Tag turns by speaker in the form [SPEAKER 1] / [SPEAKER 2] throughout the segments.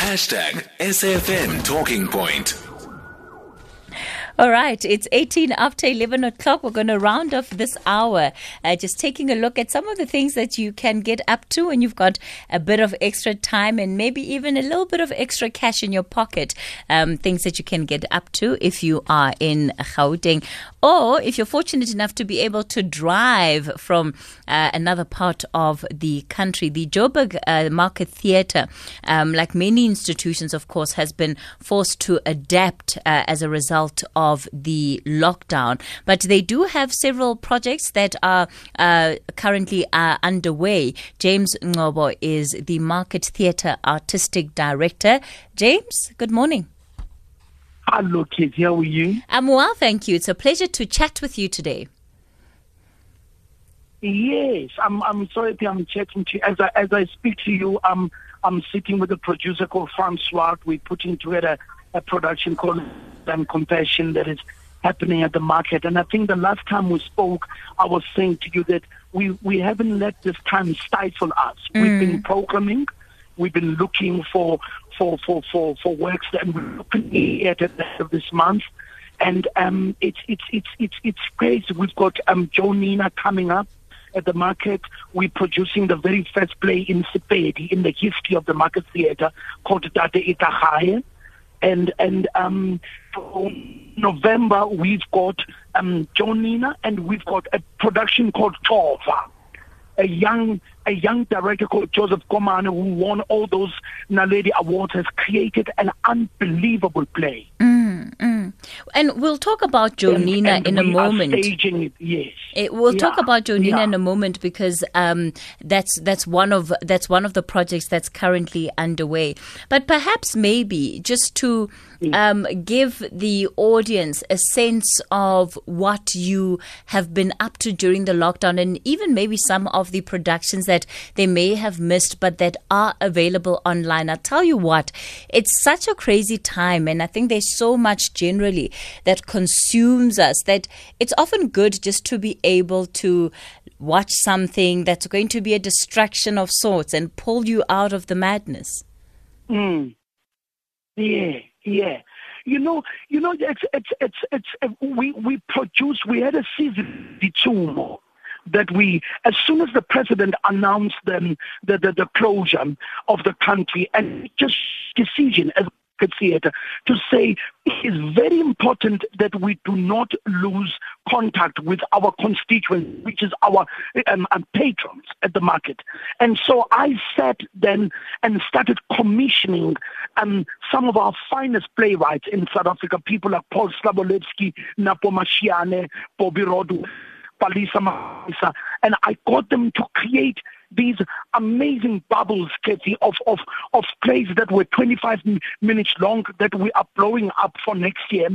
[SPEAKER 1] Hashtag SFM Talking Point.
[SPEAKER 2] All right, it's 18 after 11 o'clock. We're going to round off this hour, uh, just taking a look at some of the things that you can get up to when you've got a bit of extra time and maybe even a little bit of extra cash in your pocket. Um, things that you can get up to if you are in Gauteng, or if you're fortunate enough to be able to drive from uh, another part of the country. The Joburg uh, Market Theatre, um, like many institutions, of course, has been forced to adapt uh, as a result of of the lockdown. But they do have several projects that are uh, currently uh, underway. James Ngcobo is the Market Theatre Artistic Director. James, good morning.
[SPEAKER 3] Hello, kids. How are you?
[SPEAKER 2] I'm well, thank you. It's a pleasure to chat with you today.
[SPEAKER 3] Yes, I'm. I'm sorry I'm chatting to you. As I as I speak to you, I'm I'm sitting with a producer called Francois. We're putting together a production called and compassion that is happening at the market. And I think the last time we spoke, I was saying to you that we, we haven't let this time stifle us. Mm. We've been programming, we've been looking for for for for, for works that we're looking at at the end of this month. And um, it's it's it's it's it's great. We've got um, Joe Nina coming up at the market. We're producing the very first play in Sepedi in the history of the market theatre called Tate Itahaye and and um, November we've got um, Joe Nina and we've got a production called Tova, a young a young director called Joseph Komane who won all those Naledi awards has created an unbelievable play.
[SPEAKER 2] Mm, mm. And we'll talk about Joe Nina
[SPEAKER 3] and,
[SPEAKER 2] in a moment.
[SPEAKER 3] staging it, yes.
[SPEAKER 2] It, we'll
[SPEAKER 3] yeah,
[SPEAKER 2] talk about Joe Nina
[SPEAKER 3] yeah.
[SPEAKER 2] in a moment because um, that's that's one of that's one of the projects that's currently underway. But perhaps maybe just to um, give the audience a sense of what you have been up to during the lockdown and even maybe some of the productions that they may have missed but that are available online. I tell you what, it's such a crazy time, and I think there's so much generally that consumes us that it's often good just to be able to watch something that's going to be a distraction of sorts and pull you out of the madness.
[SPEAKER 3] Mm. Yeah, yeah. You know, you know, it's it's it's it's we we produce. We had a season the two that we, as soon as the president announced the, the, the, the closure of the country and just decision as theater to say it is very important that we do not lose contact with our constituents, which is our um, um, patrons at the market. And so I sat then and started commissioning um, some of our finest playwrights in South Africa, people like Paul Slabolepszy, Napo Masheane, Bobby Rodwell, Palisa and I got them to create these amazing bubbles, Kathy, of, of, of plays that were 25 minutes long that we are blowing up for next year.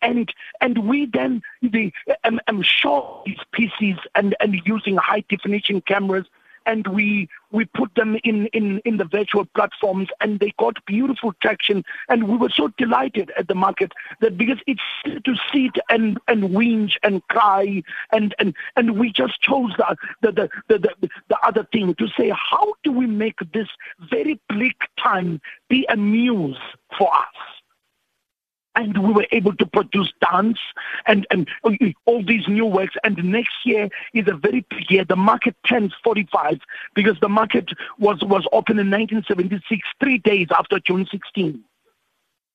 [SPEAKER 3] And, and we then the, um, um, show these pieces and, and using high definition cameras and we we put them in, in, in the virtual platforms and they got beautiful traction and we were so delighted at the market that because it's to sit and, and whinge and cry and, and, and we just chose the, the, the, the, the, the other thing to say how do we make this very bleak time be a muse for us? And we were able to produce dance and, and oh, all these new works. And next year is a very big year. The market turns 45 because the market was, was open in 1976, three days after June 16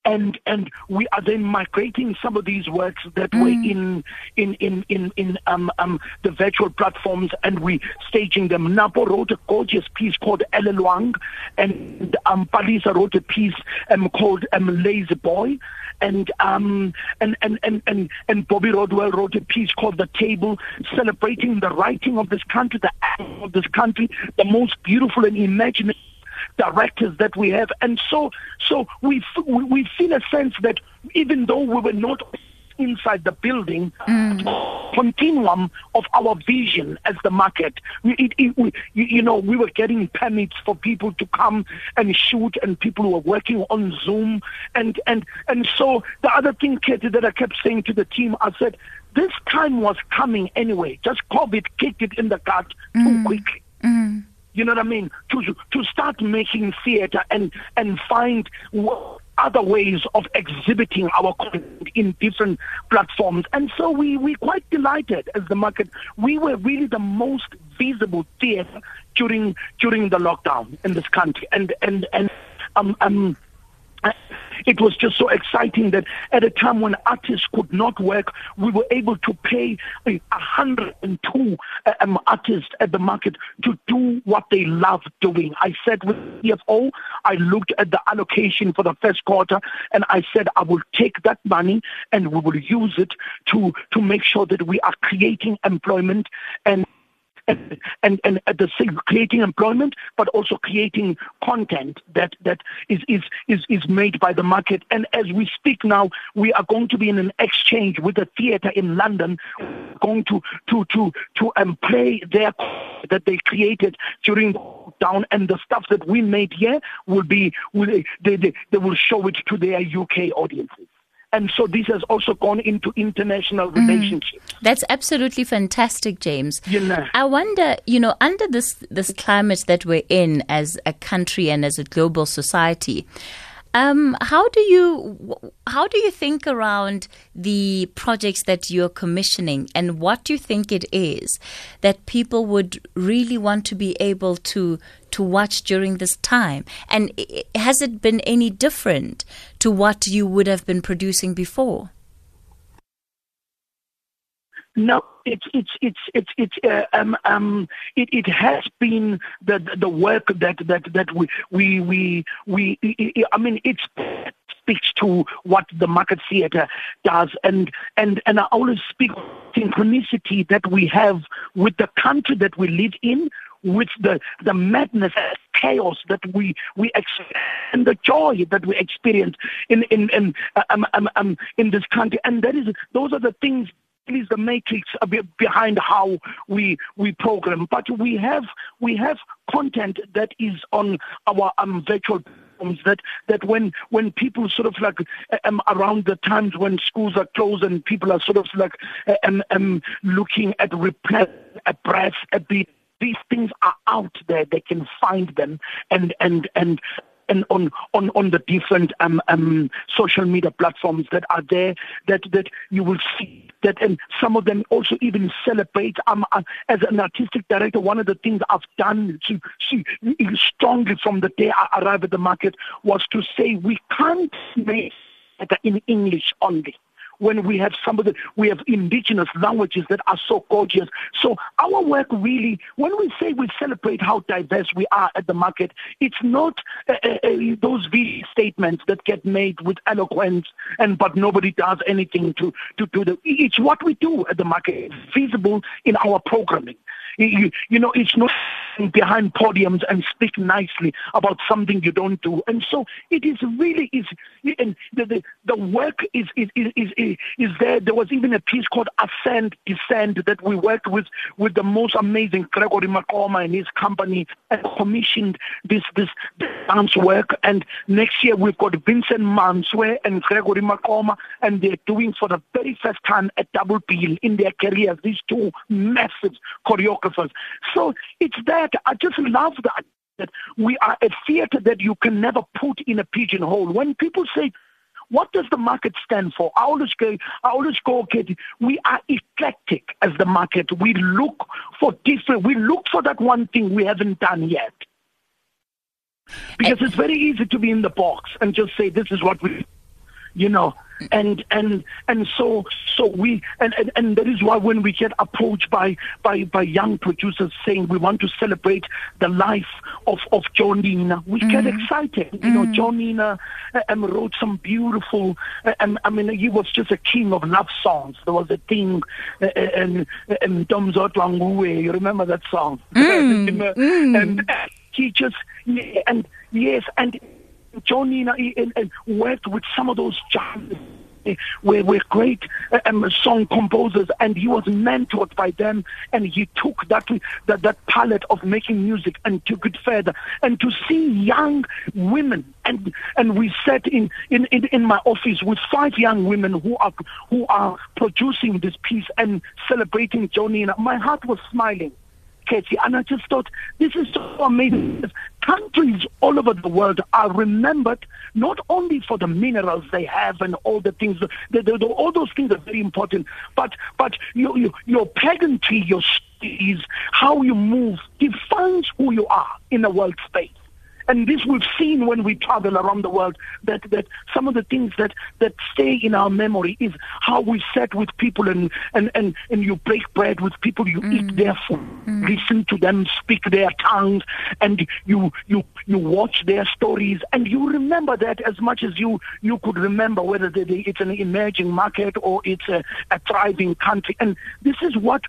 [SPEAKER 3] and and we are then migrating some of these works that mm. were in in in in in um, um, the virtual platforms, and we staging them. Napo wrote a gorgeous piece called Elelwang, and um, Palisa wrote a piece um, called um, Lazy Boy, and um and and and and, and Bobby Rodwell wrote a piece called The Table, celebrating the writing of this country, the acting of this country, the most beautiful and imaginative directors that we have. And so, so we, we feel a sense that even though we were not inside the building, mm. continuum of our vision as the market. We, it, it, we, you know, we were getting permits for people to come and shoot, and people were working on Zoom, and and and so the other thing, Katie, that I kept saying to the team, I said, this time was coming anyway. Just COVID kicked it in the gut mm. too quickly.
[SPEAKER 2] Mm
[SPEAKER 3] you know what I mean, to to start making theater and and find other ways of exhibiting our content in different platforms. And so we we quite delighted as the market. We were really the most visible theater during during the lockdown in this country. And and and um um it was just so exciting that at a time when artists could not work, we were able to pay 102 um, artists at the market to do what they love doing. I said with CFO, I looked at the allocation for the first quarter and I said I will take that money and we will use it to, to make sure that we are creating employment and and, and, and the same creating employment, but also creating content that, that is, is, is, is made by the market. And as we speak now, we are going to be in an exchange with a theater in London, going to, to, to, to um, play their that they created during down and the stuff that we made here will be will, they, they, they will show it to their UK audiences. And so this has also gone into international mm-hmm. relationships.
[SPEAKER 2] Mm, that's absolutely fantastic, James. You know. I wonder, you know, under this this climate that we're in as a country and as a global society, um, how do you how do you think around the projects that you're commissioning, and what do you think it is that people would really want to be able to to watch during this time? And has it been any different to what you would have been producing before?
[SPEAKER 3] No, it's it's it's it's it's uh, um um it, it has been the the work that that that we we we we I mean it speaks to what the market theater does. And and and I always speak synchronicity that we have with the country that we live in with the the madness chaos that we we and the joy that we experience in in in um, um, um, in this country. And that is those are the things is the matrix behind how we we program. But we have we have content that is on our um, virtual platforms that that when when people sort of like um, around the times when schools are closed and people are sort of like um, um, looking at repress at breath at the these things are out there. They can find them and and and and on on on the different um, um, social media platforms that are there that that you will see that and some of them also even celebrate um, uh, as an artistic director one of the things I've done to see strongly from the day I arrived at the market was to say we can't make in English only when we have some of the, we have indigenous languages that are so gorgeous. So our work really, when we say we celebrate how diverse we are at the market, it's not uh, uh, uh those V statements that get made with eloquence and but nobody does anything to, to do the, it's what we do at the market, visible in our programming. You, you know, it's not behind podiums and speak nicely about something you don't do. And so it is really is and the, the, the work is is, is is is there. There was even a piece called Ascend Descend that we worked with with the most amazing Gregory Maqoma and his company and commissioned this this dance work. And next year we've got Vincent Mantsoe and Gregory Maqoma, and they're doing for the very first time a double bill in their careers. These two massive choreographers. So it's that I just love that that we are a theater that you can never put in a pigeonhole. When people say, what does the market stand for? I always go, I always go, okay, we are eclectic as the market. We look for different, we look for that one thing we haven't done yet. Because it's very easy to be in the box and just say, this is what we, you know, and and and so so we and, and and that is why when we get approached by by by young producers saying we want to celebrate the life of of Joe Nina, we mm-hmm. get excited. Mm-hmm. You know, mm-hmm. Joe Nina uh, um, wrote some beautiful. Uh, um, I mean, he was just a king of love songs. There was a thing, uh, uh and and You remember that song? Mm. mm. and he just and yes and Joe Nina and, and worked with some of those giants were, were great um, song composers, and he was mentored by them, and he took that, that that palette of making music and took it further. And to see young women, and and we sat in in, in, in my office with five young women who are who are producing this piece and celebrating Joe Nina. My heart was smiling Katie, and I just thought this is so amazing. Countries all over the world are remembered not only for the minerals they have and all the things, the, the, the, all those things are very important, but but your your, your pageantry, your is how you move defines who you are in the world space. And this we've seen when we travel around the world that, that some of the things that, that stay in our memory is how we sat with people and, and, and, and you break bread with people, you mm. eat their food, mm. listen to them speak their tongues, and you, you, you watch their stories, and you remember that as much as you, you could remember whether they, they, it's an emerging market or it's a, a thriving country. And this is what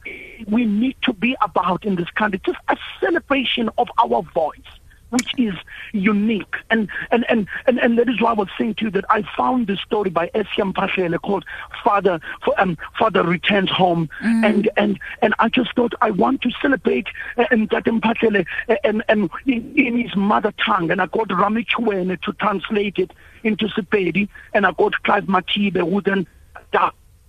[SPEAKER 3] we need to be about in this country, just a celebration of our voice which is unique. And, and, and, and, and that is why I was saying to you that I found this story by Es'kia Mphahlele called Father, um, Father Returns Home. Mm. And, and, and I just thought I want to celebrate uh, and Tatem Mphahlele uh, and, and in, in, his mother tongue. And I got Rami Chwene to translate it into Sepedi. And I got Clive Matibe who then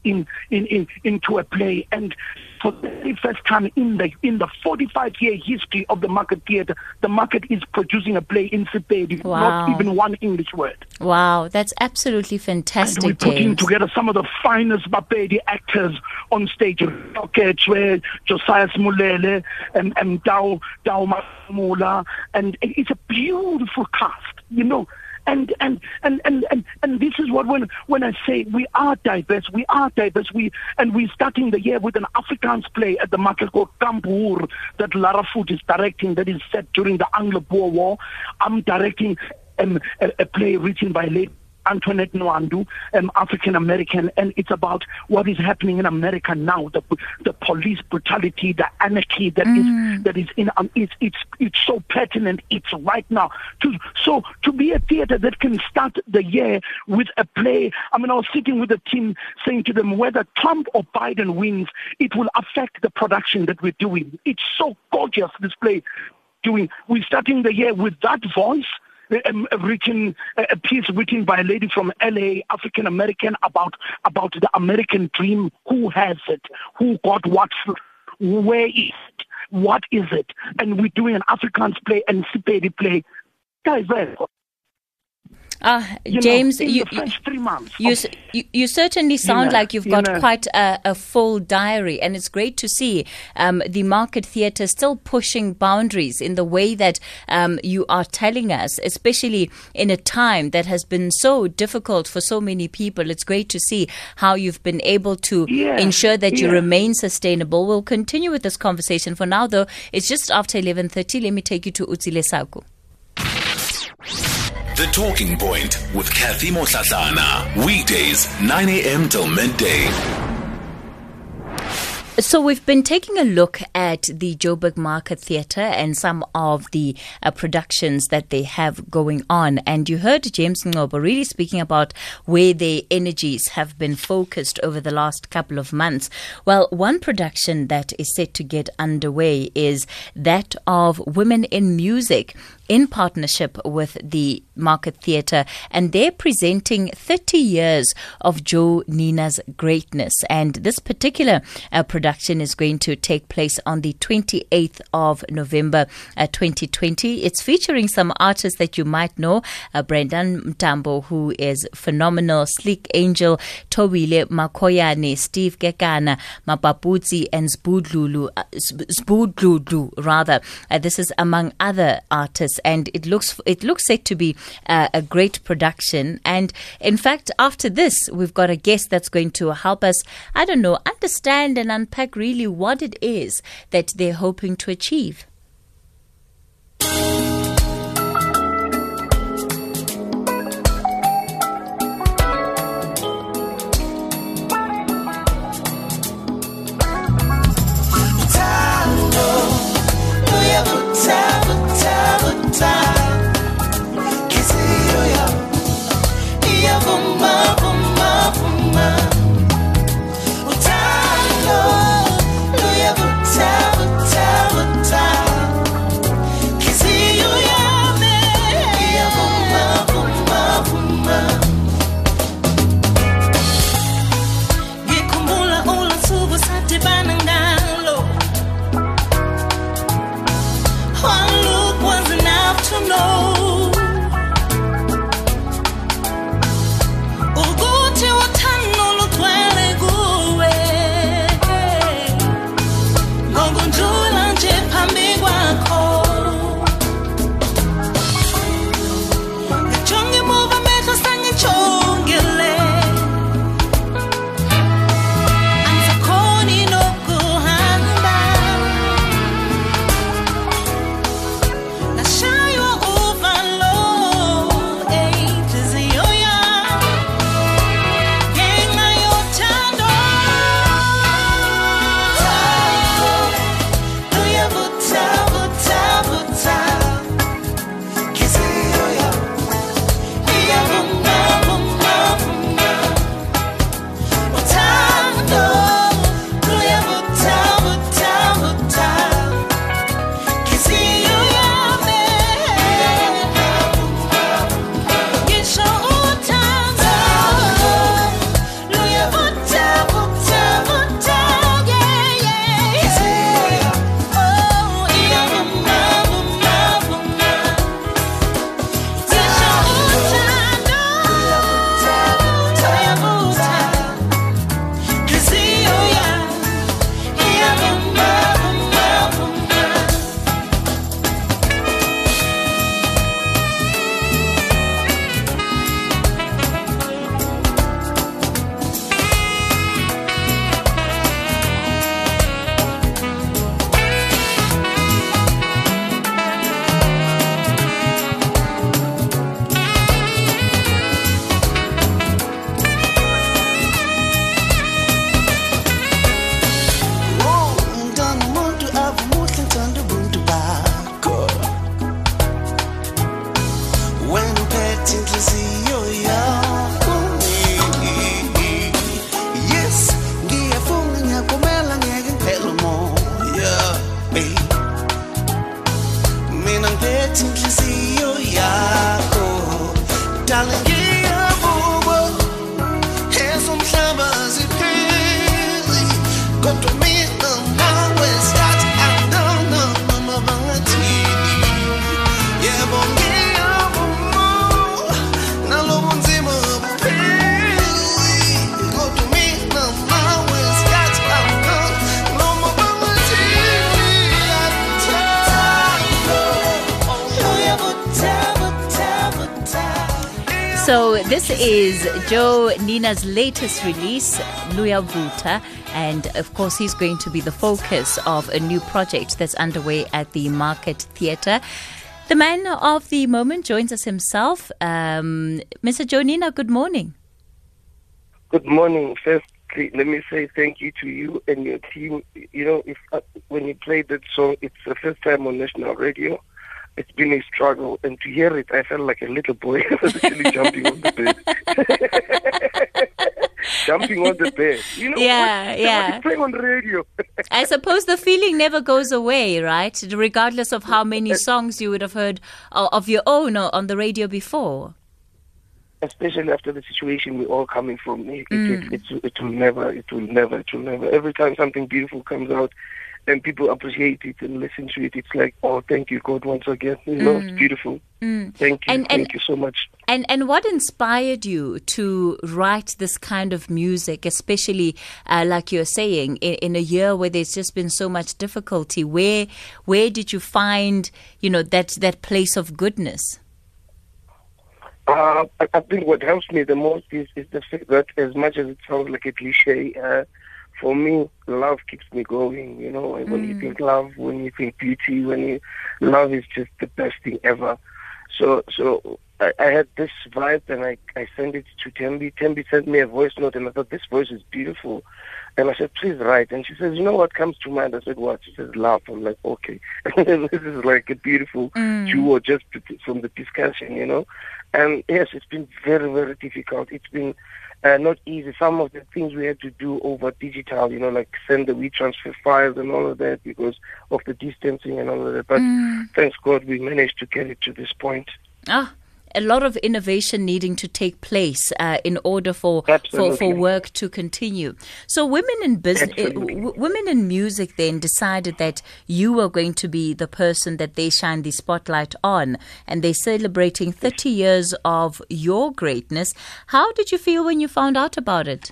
[SPEAKER 3] in, in, in, into a play. And for the very first time in the in the 45 year history of the market theatre, the market is producing a play in Sepedi, wow. not even one English word.
[SPEAKER 2] Wow, that's absolutely fantastic.
[SPEAKER 3] And we're putting together some of the finest Bapedi actors on stage. Rockets, where Josiah Smulele and, and Dao, Dao Mamula, and it's a beautiful cast, you know and and and and and, and this is what when when I say we are diverse, we are diverse. We and we're starting the year with an Afrikaans play at the market called that Lara Foot is directing. That is set during the Anglo-Boer War. I'm directing um, a, a play written by late Antoinette Nwandu, um, African American, and it's about what is happening in America now, the the police brutality, the anarchy that mm. is that is in um, it's it's it's so pertinent. It's right now. To, so to be a theater that can start the year with a play. I mean, I was sitting with the team saying to them whether Trump or Biden wins, it will affect the production that we're doing. It's so gorgeous this play doing. We're starting the year with that voice um, written a piece written by a lady from LA, African American, about about the American dream. Who has it? Who got what? Where is it? What is it? And we're doing an Afrikaans play and Sepedi play. Guys,
[SPEAKER 2] uh, James, you, you, you, you, certainly sound like you've got quite a, a, full diary, and it's great to see um, the market theatre still pushing boundaries in the way that um, you are telling us, especially in a time that has been so difficult for so many people. It's great to see how you've been able to yeah, ensure that yeah. you remain sustainable. We'll continue with this conversation. For now, though, it's just after 11.30. Let me take you to Utsile Saku.
[SPEAKER 1] The Talking Point with Kathy Motlatlana. Weekdays, 9 a.m. till midday.
[SPEAKER 2] So we've been taking a look at the Joburg Market Theatre and some of the uh, productions that they have going on. And you heard James Ngcobo really speaking about where their energies have been focused over the last couple of months. Well, one production that is set to get underway is that of Women in Music in partnership with the Market Theatre, and they're presenting 30 years of Joe Nina's greatness. And this particular uh, production is going to take place on the 28th of November uh, 2020. It's featuring some artists that you might know uh, Brendan Mtambo, who is phenomenal, Sleek Angel, Thobile Makhoyane, Steve Kekana, Mapaputsi, and Zbudlulu, uh, Zbudlulu, rather. Uh, this is among other artists and it looks it looks set to be uh, a great production. And in fact, after this, we've got a guest that's going to help us. I don't know, understand and unpack really what it is that they're hoping to achieve.
[SPEAKER 4] time
[SPEAKER 2] is Joe Nina's latest release, Luya Vuta, and of course he's going to be the focus of a new project that's underway at the Market Theatre. The man of the moment joins us himself. Um, Mr. Joe Nina, good morning.
[SPEAKER 4] Good morning. Firstly, let me say thank you to you and your team. You know, if uh, when you played that song, it's the first time on national radio. It's been a struggle, and to hear it, I felt like a little boy. Actually jumping on the bed. jumping on the bed. You know,
[SPEAKER 2] Yeah,
[SPEAKER 4] what?
[SPEAKER 2] yeah.
[SPEAKER 4] Playing on the radio.
[SPEAKER 2] I suppose the feeling never goes away, right? Regardless of how many songs you would have heard uh, of your own o- on the radio before.
[SPEAKER 4] Especially after the situation we're all coming from, it, it, it, mm. it, it will never, it will never, it will never. Every time something beautiful comes out, and people appreciate it and listen to it, it's like, oh, thank you, God, once again. You know, it's beautiful. Thank you,
[SPEAKER 2] And- and-
[SPEAKER 4] thank you so much.
[SPEAKER 2] And and what inspired you to write this kind of music, especially uh, like you're saying, in, in a year where there's just been so much difficulty? Where where did you find you know that that place of goodness?
[SPEAKER 4] Uh, I, I think what helps me the most is, is the fact that as much as it sounds like a cliche, uh, for me, love keeps me going. You know, when you mm. think love, when you think beauty, when you love is just the best thing ever. So, so I, I had this vibe, and I I sent it to Tembi. Tembi sent me a voice note, and I thought this voice is beautiful. And I said, please write. And she says, you know what comes to mind? I said, what? She says, love. I'm like, okay. this is like a beautiful duo just from the discussion, you know. And yes, it's been very, very difficult. It's been uh, not easy. Some of the things we had to do over digital, you know, like send the WeTransfer files and all of that because of the distancing and all of that. But thanks God we managed to get it to this point.
[SPEAKER 2] Ah. A lot of innovation needing to take place uh, in order for, for for work to continue. So, women in business,
[SPEAKER 4] Absolutely.
[SPEAKER 2] women in music, then decided that you were going to be the person that they shine the spotlight on, and they're celebrating 30 years of your greatness. How did you feel when you found out about it?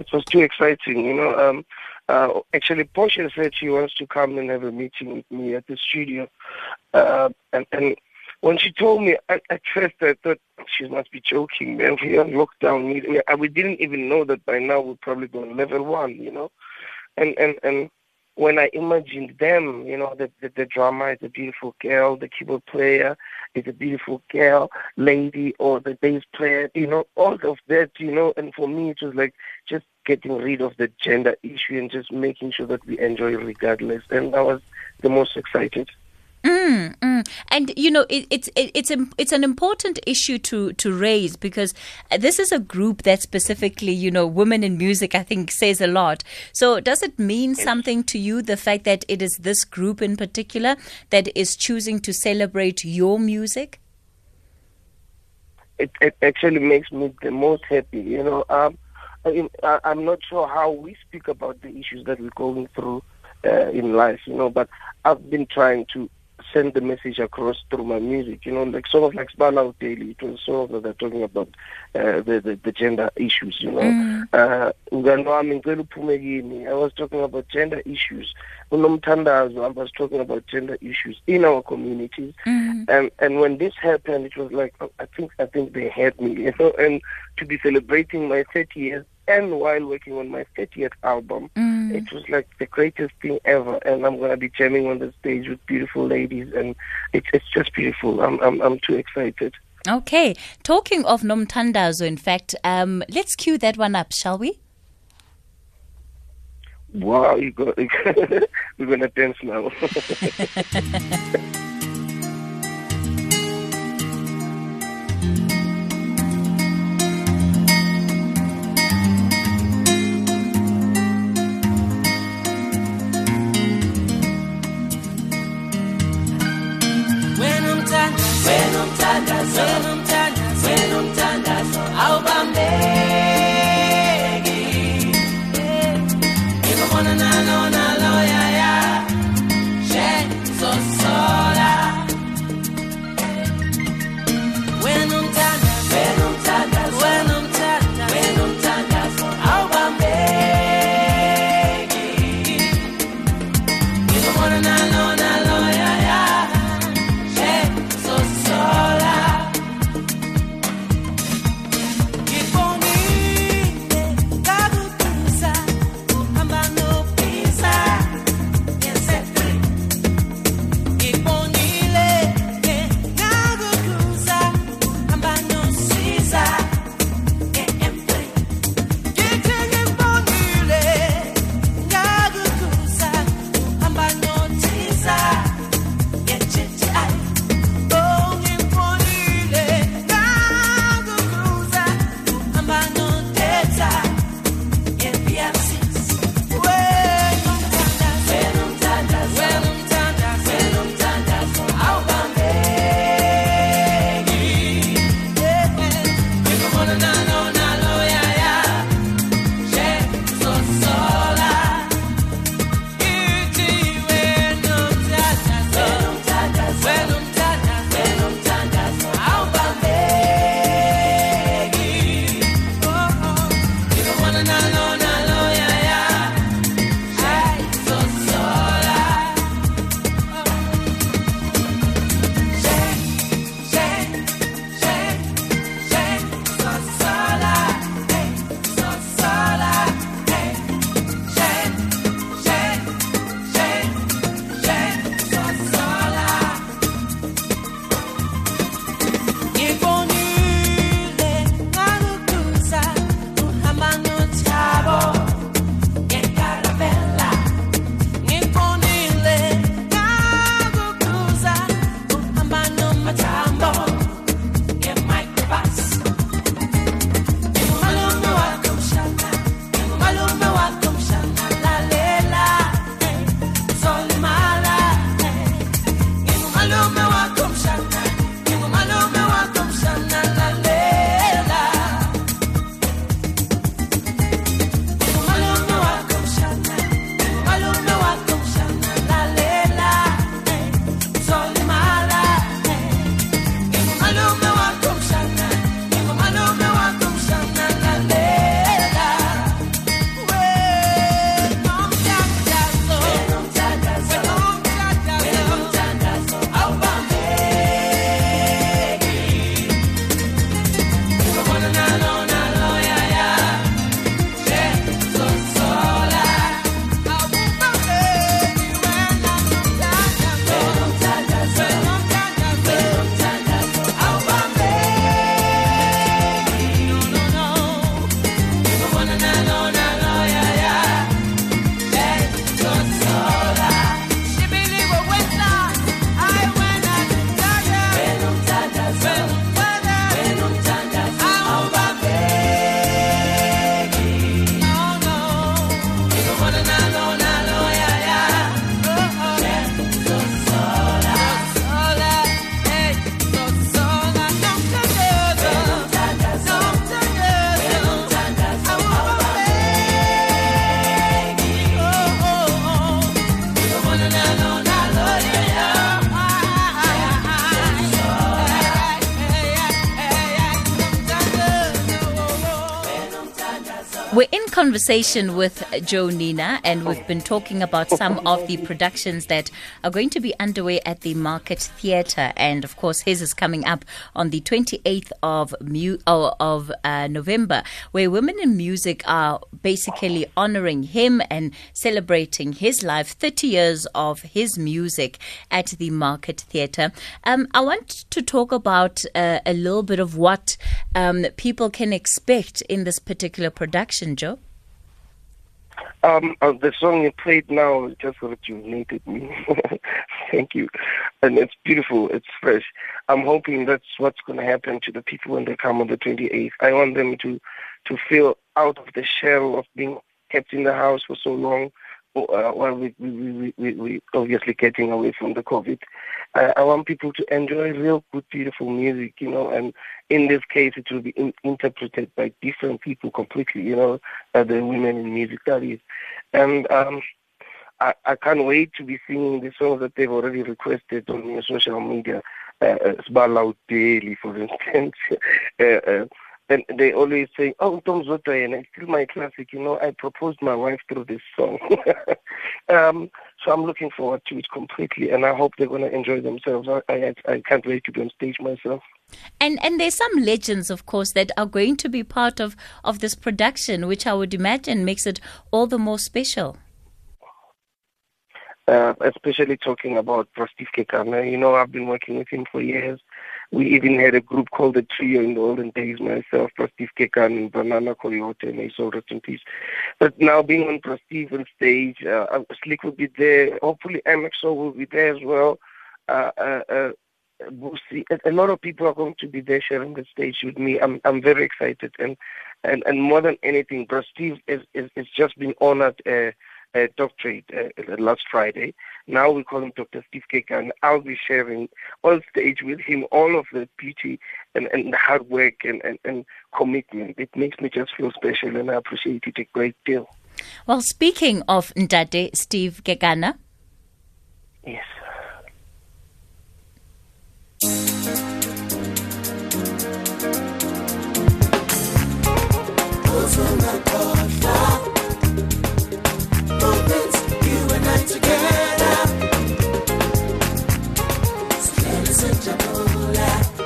[SPEAKER 4] it was too exciting, you know. Um, uh, actually, Portia said she wants to come and have a meeting with me at the studio. Uh, and, and when she told me, at, at first I thought she must be joking, man. We are on lockdown. We, we- didn't even know that by now we're probably going level one, you know. And, and, and when I imagined them, you know, the, the, the drummer is a beautiful girl, the keyboard player is a beautiful girl, lady, or the bass player, you know, all of that, you know, and for me it was like just getting rid of the gender issue and just making sure that we enjoy regardless. And I was the most excited.
[SPEAKER 2] Mm, mm. And you know, it, it's it, it's it's an important issue to to raise because uh, this is a group that specifically, you know, women in music. I think says a lot. So, does it mean something to you the fact that it is this group in particular that is choosing to celebrate your music?
[SPEAKER 4] it, it actually makes me the most happy. You know, um, I, I- I'm not sure how we speak about the issues that we're going through uh, in life. You know, but I've been trying to send the message across through my music. You know, like songs like Spala Daily. It was songs that they're talking about uh, the, the the gender issues. You know, uh, Ungani wami ngicela uphume kimi. I was talking about gender issues. I was talking about gender issues in our communities. And and when this happened, it was like I think I think they had me, you know. And to be celebrating my 30 years and while working on my 30th album, it was like the greatest thing ever. And I'm gonna be jamming on the stage with beautiful ladies, and it's it's just beautiful. I'm I'm I'm too excited.
[SPEAKER 2] Okay, talking of Nomtandazo, in fact, um, let's cue that one up, shall we?
[SPEAKER 4] Wow, you go, we're gonna dance now.
[SPEAKER 2] conversation with Joe Nina, and we've been talking about some of the productions that are going to be underway at the Market Theatre. And of course, his is coming up on the 28th of, mu- oh, of uh, November, where Women in Music are basically honoring him and celebrating his life, 30 years of his music at the Market Theatre. Um, I want to talk about uh, a little bit of what um, people can expect in this particular production, Joe.
[SPEAKER 4] Um, uh, the song you played now just rejuvenated me. Thank you. And it's beautiful. It's fresh. I'm hoping that's what's going to happen to the people when they come on the 28th. I want them to, to feel out of the shell of being kept in the house for so long uh, while we, we, we, we, obviously getting away from the COVID. I, I want people to enjoy real good, beautiful music, you know, and in this case, it will be in, interpreted by different people completely, you know, uh, the women in music, is. And um, I, I can't wait to be singing the songs that they've already requested on your social media. Uh, Sbala Daily, for instance. uh, and they always say, "Oh, Tom Zota," and it's still my classic. You know, I proposed my wife through this song. um, so I'm looking forward to it completely, and I hope they're going to enjoy themselves. I, I I can't wait to be on stage myself.
[SPEAKER 2] And and there's some legends, of course, that are going to be part of of this production, which I would imagine makes it all the more special.
[SPEAKER 4] Uh, especially talking about Steve Kekana. You know, I've been working with him for years. We even had a group called the Trio in the olden days, myself, Steve Kekan, and Banana Coyote, and they so rest in peace. But now being on Steve on stage, uh, Slick will be there. Hopefully, MXO will be there as well. Uh, uh, uh, Boosie. A lot of people are going to be there sharing the stage with me. I'm I'm very excited, and and, and more than anything, Bro Steve is, is, is just been honored. Uh, uh, doctorate uh, last Friday. Now we call him Dr. Steve Kekan, I'll be sharing on stage with him all of the beauty and, and hard work and, and, and commitment. It makes me just feel special, and I appreciate it a great deal.
[SPEAKER 2] Well, speaking of Ndade Steve Kekana.
[SPEAKER 4] Yes.
[SPEAKER 5] Today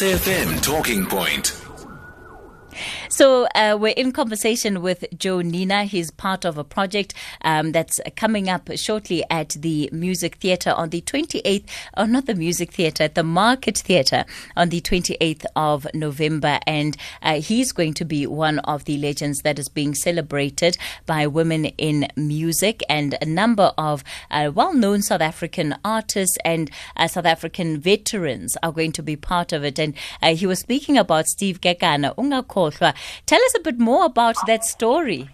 [SPEAKER 1] SFM Talking Point.
[SPEAKER 2] So uh, we're in conversation with Joe Nina. He's part of a project um, that's coming up shortly at the Music Theatre on the 28th, or not the Music Theatre, at the Market Theatre on the 28th of November. And uh, he's going to be one of the legends that is being celebrated by women in music. And a number of uh, well known South African artists and uh, South African veterans are going to be part of it. And uh, he was speaking about Steve Kekana, Ungakhohlwa. Tell us a bit more about that story.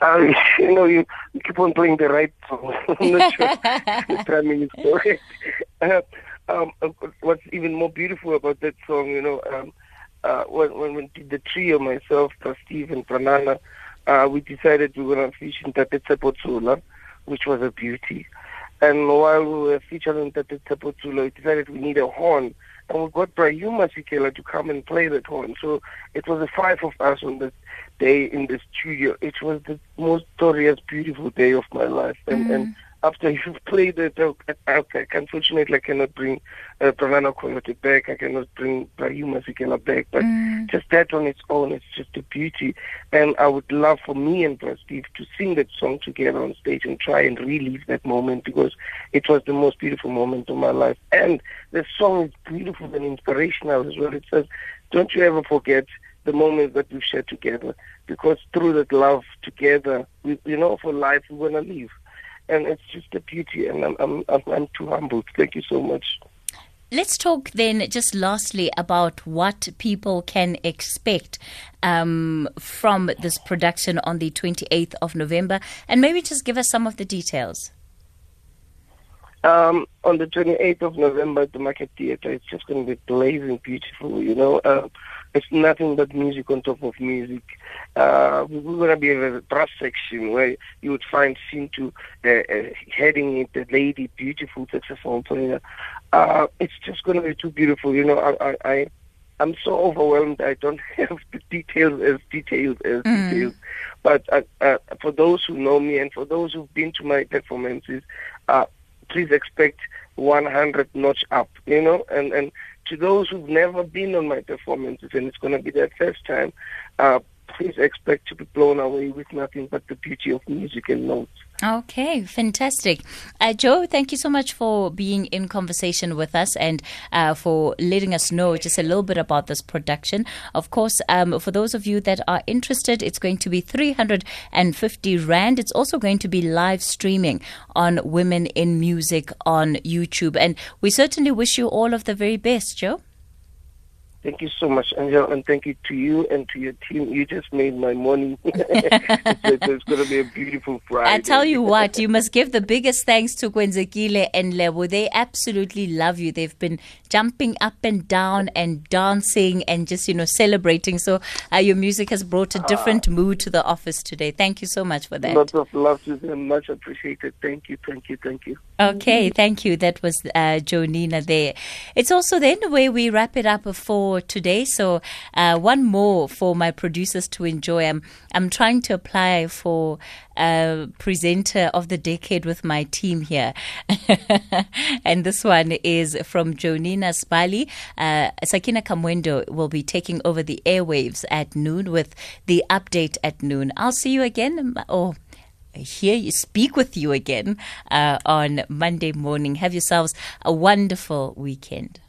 [SPEAKER 4] Uh, you know, you, you keep on playing the right song. I'm not sure the timing is correct. Uh, um, what's even more beautiful about that song, you know, um, uh, when, when did the trio, myself, Steve, and Pranana, uh, we decided we were going to feature Tate Tsepotsula, which was a beauty. And while we were featuring Tate Tsepotsula, we decided we need a horn. And we got Bra Hugh Masekela to come and play that horn. So it was the five of us on that day in the studio. It was the most glorious, beautiful day of my life. And, and mm. After you've played it, I, I, unfortunately, I cannot bring uh, Bra Nana Coyote back. I cannot bring Bra Hugh Masekela back. But just that on its own, it's just a beauty. And I would love for me and Brad Steve to sing that song together on stage and try and relive that moment because it was the most beautiful moment of my life. And the song is beautiful and inspirational as well. It says, don't you ever forget the moments that we've shared together because through that love together, we, you know, for life, we're going to live. And it's just a beauty, and I'm, I'm, I'm, I'm too humbled. Thank you so much.
[SPEAKER 2] Let's talk then, just lastly, about what people can expect um, from this production on the 28th of November, and maybe just give us some of the details.
[SPEAKER 4] Um, on the 28th of November at the Market Theatre, it's just going to be blazing beautiful, you know. Uh, it's nothing but music on top of music. Uh, we're going to be in a brass section where you would find Sintu uh, uh, heading it, the lady, beautiful saxophone player. Uh, it's just going to be too beautiful, you know. I, I, I, I'm so overwhelmed. I don't have the details as detailed as details. But uh, uh, for those who know me and for those who've been to my performances, uh, please expect 100 notch up, you know, and, and to those who've never been on my performances and it's going to be their first time, uh, please expect to be blown away with nothing but the beauty of music and notes.
[SPEAKER 2] Okay, fantastic. Uh, Joe, thank you so much for being in conversation with us and uh, for letting us know just a little bit about this production. Of course, um, for those of you that are interested, it's going to be 350 Rand. It's also going to be live streaming on Women in Music on YouTube. And we certainly wish you all of the very best, Joe.
[SPEAKER 4] Thank you so much, Angel, and thank you to you and to your team. You just made my morning. it's, it's going to be a beautiful Friday.
[SPEAKER 2] I tell you what, you must give the biggest thanks to Gwenzekile and Lebo. They absolutely love you. They've been jumping up and down and dancing and just, you know, celebrating. So uh, your music has brought a different mood to the office today. Thank you so much for that.
[SPEAKER 4] Lots of love to them. Much appreciated. Thank you, thank you, thank you.
[SPEAKER 2] Okay, thank you. That was uh, Joe Nina there. It's also then where we wrap it up for today. So uh, one more for my producers to enjoy. I'm I'm trying to apply for uh, presenter of the decade with my team here, and this one is from Joe Nina Spali. Uh, Sakina Kamwendo will be taking over the airwaves at noon with the update at noon. I'll see you again. Oh hear you speak with you again uh, on Monday morning. Have yourselves a wonderful weekend.